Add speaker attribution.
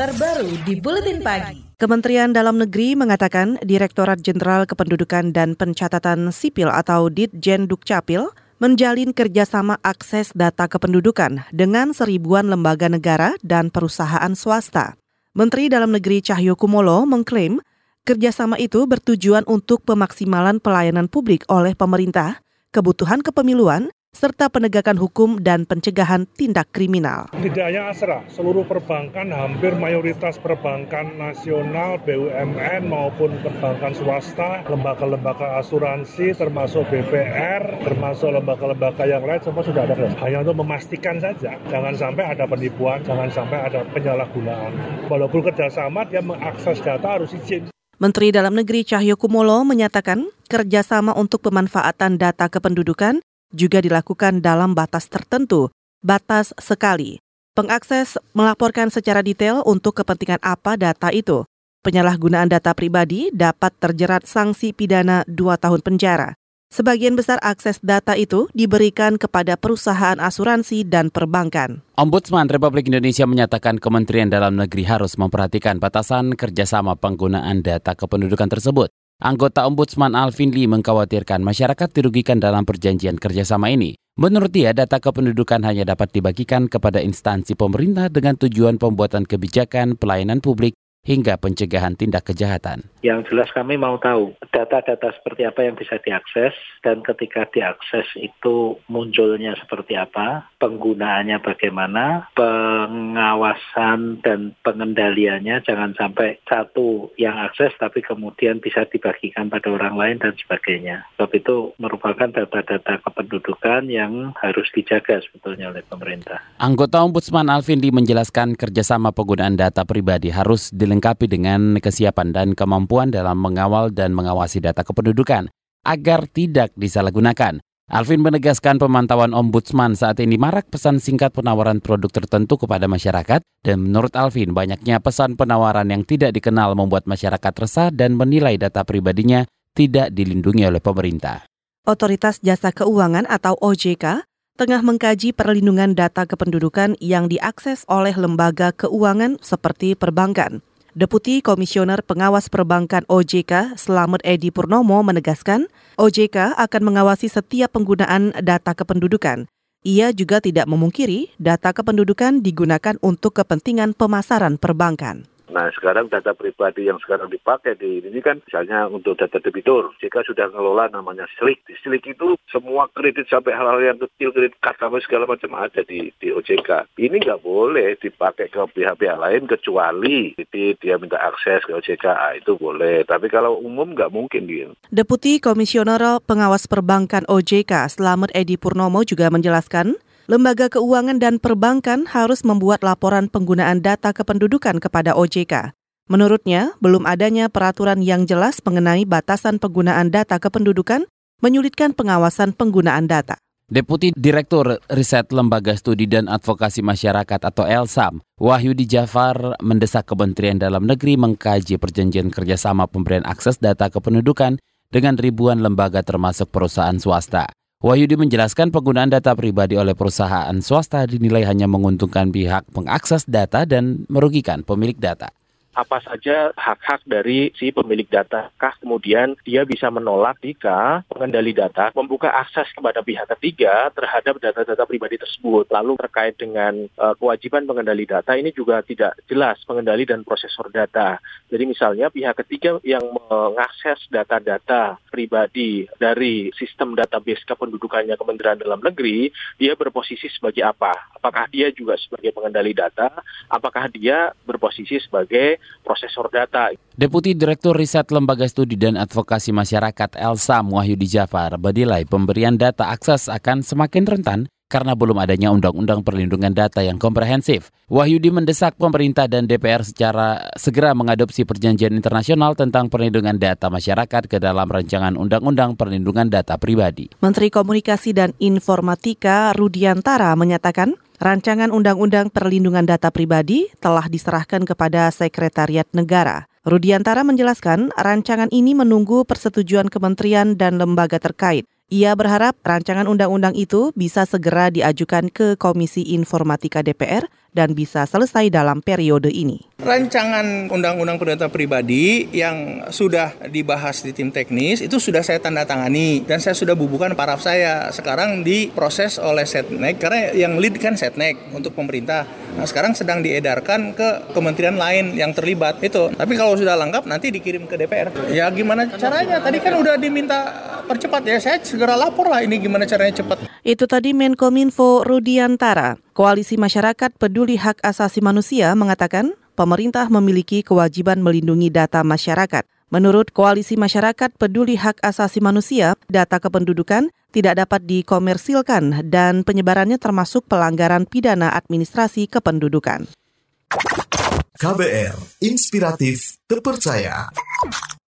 Speaker 1: terbaru di Buletin Pagi.
Speaker 2: Kementerian Dalam Negeri mengatakan Direktorat Jenderal Kependudukan dan Pencatatan Sipil atau Ditjen Dukcapil menjalin kerjasama akses data kependudukan dengan seribuan lembaga negara dan perusahaan swasta. Menteri Dalam Negeri Cahyo Kumolo mengklaim kerjasama itu bertujuan untuk pemaksimalan pelayanan publik oleh pemerintah, kebutuhan kepemiluan, serta penegakan hukum dan pencegahan tindak kriminal.
Speaker 3: Tidak hanya Asra, seluruh perbankan, hampir mayoritas perbankan nasional, BUMN maupun perbankan swasta, lembaga-lembaga asuransi, termasuk BPR, termasuk lembaga-lembaga yang lain, semua sudah ada. Hanya untuk memastikan saja, jangan sampai ada penipuan, jangan sampai ada penyalahgunaan. Walaupun kerjasama, dia mengakses data harus izin.
Speaker 2: Menteri Dalam Negeri Cahyo Kumolo menyatakan kerjasama untuk pemanfaatan data kependudukan juga dilakukan dalam batas tertentu, batas sekali. Pengakses melaporkan secara detail untuk kepentingan apa data itu. Penyalahgunaan data pribadi dapat terjerat sanksi pidana 2 tahun penjara. Sebagian besar akses data itu diberikan kepada perusahaan asuransi dan perbankan.
Speaker 4: Ombudsman Republik Indonesia menyatakan Kementerian Dalam Negeri harus memperhatikan batasan kerjasama penggunaan data kependudukan tersebut. Anggota Ombudsman Alvin Lee mengkhawatirkan masyarakat dirugikan dalam perjanjian kerjasama ini. Menurut dia, data kependudukan hanya dapat dibagikan kepada instansi pemerintah dengan tujuan pembuatan kebijakan pelayanan publik hingga pencegahan tindak kejahatan.
Speaker 5: Yang jelas kami mau tahu data-data seperti apa yang bisa diakses dan ketika diakses itu munculnya seperti apa, penggunaannya bagaimana, pengawasan dan pengendaliannya jangan sampai satu yang akses tapi kemudian bisa dibagikan pada orang lain dan sebagainya. Sebab itu merupakan data-data kependudukan yang harus dijaga sebetulnya oleh pemerintah.
Speaker 4: Anggota Ombudsman Alvin Lee menjelaskan kerjasama penggunaan data pribadi harus dilengkapi dengan kesiapan dan kemampuan dalam mengawal dan mengawasi data kependudukan agar tidak disalahgunakan. Alvin menegaskan pemantauan ombudsman saat ini marak pesan singkat penawaran produk tertentu kepada masyarakat dan menurut Alvin banyaknya pesan penawaran yang tidak dikenal membuat masyarakat resah dan menilai data pribadinya tidak dilindungi oleh pemerintah.
Speaker 2: Otoritas Jasa Keuangan atau OJK tengah mengkaji perlindungan data kependudukan yang diakses oleh lembaga keuangan seperti perbankan. Deputi Komisioner Pengawas Perbankan OJK Selamat Edi Purnomo menegaskan, OJK akan mengawasi setiap penggunaan data kependudukan. Ia juga tidak memungkiri data kependudukan digunakan untuk kepentingan pemasaran perbankan.
Speaker 6: Nah sekarang data pribadi yang sekarang dipakai di ini kan misalnya untuk data debitur. Jika sudah ngelola namanya slik. Di itu semua kredit sampai hal-hal yang kecil, kredit kas sampai segala macam ada di, di OJK. Ini nggak boleh dipakai ke pihak-pihak lain kecuali jadi dia minta akses ke OJK. Ah, itu boleh. Tapi kalau umum nggak mungkin gitu.
Speaker 2: Deputi Komisioner Pengawas Perbankan OJK Selamat Edi Purnomo juga menjelaskan lembaga keuangan dan perbankan harus membuat laporan penggunaan data kependudukan kepada OJK. Menurutnya, belum adanya peraturan yang jelas mengenai batasan penggunaan data kependudukan menyulitkan pengawasan penggunaan data.
Speaker 4: Deputi Direktur Riset Lembaga Studi dan Advokasi Masyarakat atau ELSAM, Wahyudi Jafar mendesak Kementerian Dalam Negeri mengkaji perjanjian kerjasama pemberian akses data kependudukan dengan ribuan lembaga termasuk perusahaan swasta. Wahyudi menjelaskan penggunaan data pribadi oleh perusahaan swasta dinilai hanya menguntungkan pihak pengakses data dan merugikan pemilik data
Speaker 7: apa saja hak-hak dari si pemilik data. Kah kemudian dia bisa menolak jika pengendali data membuka akses kepada pihak ketiga terhadap data-data pribadi tersebut. Lalu terkait dengan uh, kewajiban pengendali data ini juga tidak jelas pengendali dan prosesor data. Jadi misalnya pihak ketiga yang mengakses data-data pribadi dari sistem database kependudukannya Kementerian Dalam Negeri, dia berposisi sebagai apa? Apakah dia juga sebagai pengendali data? Apakah dia berposisi sebagai prosesor data.
Speaker 4: Deputi Direktur Riset Lembaga Studi dan Advokasi Masyarakat Elsa Wahyudi Jafar bedilai pemberian data akses akan semakin rentan karena belum adanya undang-undang perlindungan data yang komprehensif. Wahyudi mendesak pemerintah dan DPR secara segera mengadopsi perjanjian internasional tentang perlindungan data masyarakat ke dalam rancangan undang-undang perlindungan data pribadi.
Speaker 2: Menteri Komunikasi dan Informatika Rudiantara menyatakan Rancangan Undang-Undang Perlindungan Data Pribadi telah diserahkan kepada Sekretariat Negara. Rudiantara menjelaskan rancangan ini menunggu persetujuan kementerian dan lembaga terkait. Ia berharap rancangan undang-undang itu bisa segera diajukan ke Komisi Informatika DPR dan bisa selesai dalam periode ini.
Speaker 8: Rancangan Undang-Undang Data Pribadi yang sudah dibahas di tim teknis itu sudah saya tanda tangani dan saya sudah bubukan paraf saya. Sekarang diproses oleh Setnek karena yang lead kan Setnek untuk pemerintah. Nah, sekarang sedang diedarkan ke kementerian lain yang terlibat itu. Tapi kalau sudah lengkap nanti dikirim ke DPR. Ya gimana caranya? Tadi kan udah diminta percepat ya. Saya segera lapor lah ini gimana caranya cepat.
Speaker 2: Itu tadi Menkominfo Rudiantara. Koalisi Masyarakat Peduli Hak Asasi Manusia mengatakan pemerintah memiliki kewajiban melindungi data masyarakat. Menurut Koalisi Masyarakat Peduli Hak Asasi Manusia, data kependudukan tidak dapat dikomersilkan dan penyebarannya termasuk pelanggaran pidana administrasi kependudukan.
Speaker 9: KBR, inspiratif, terpercaya.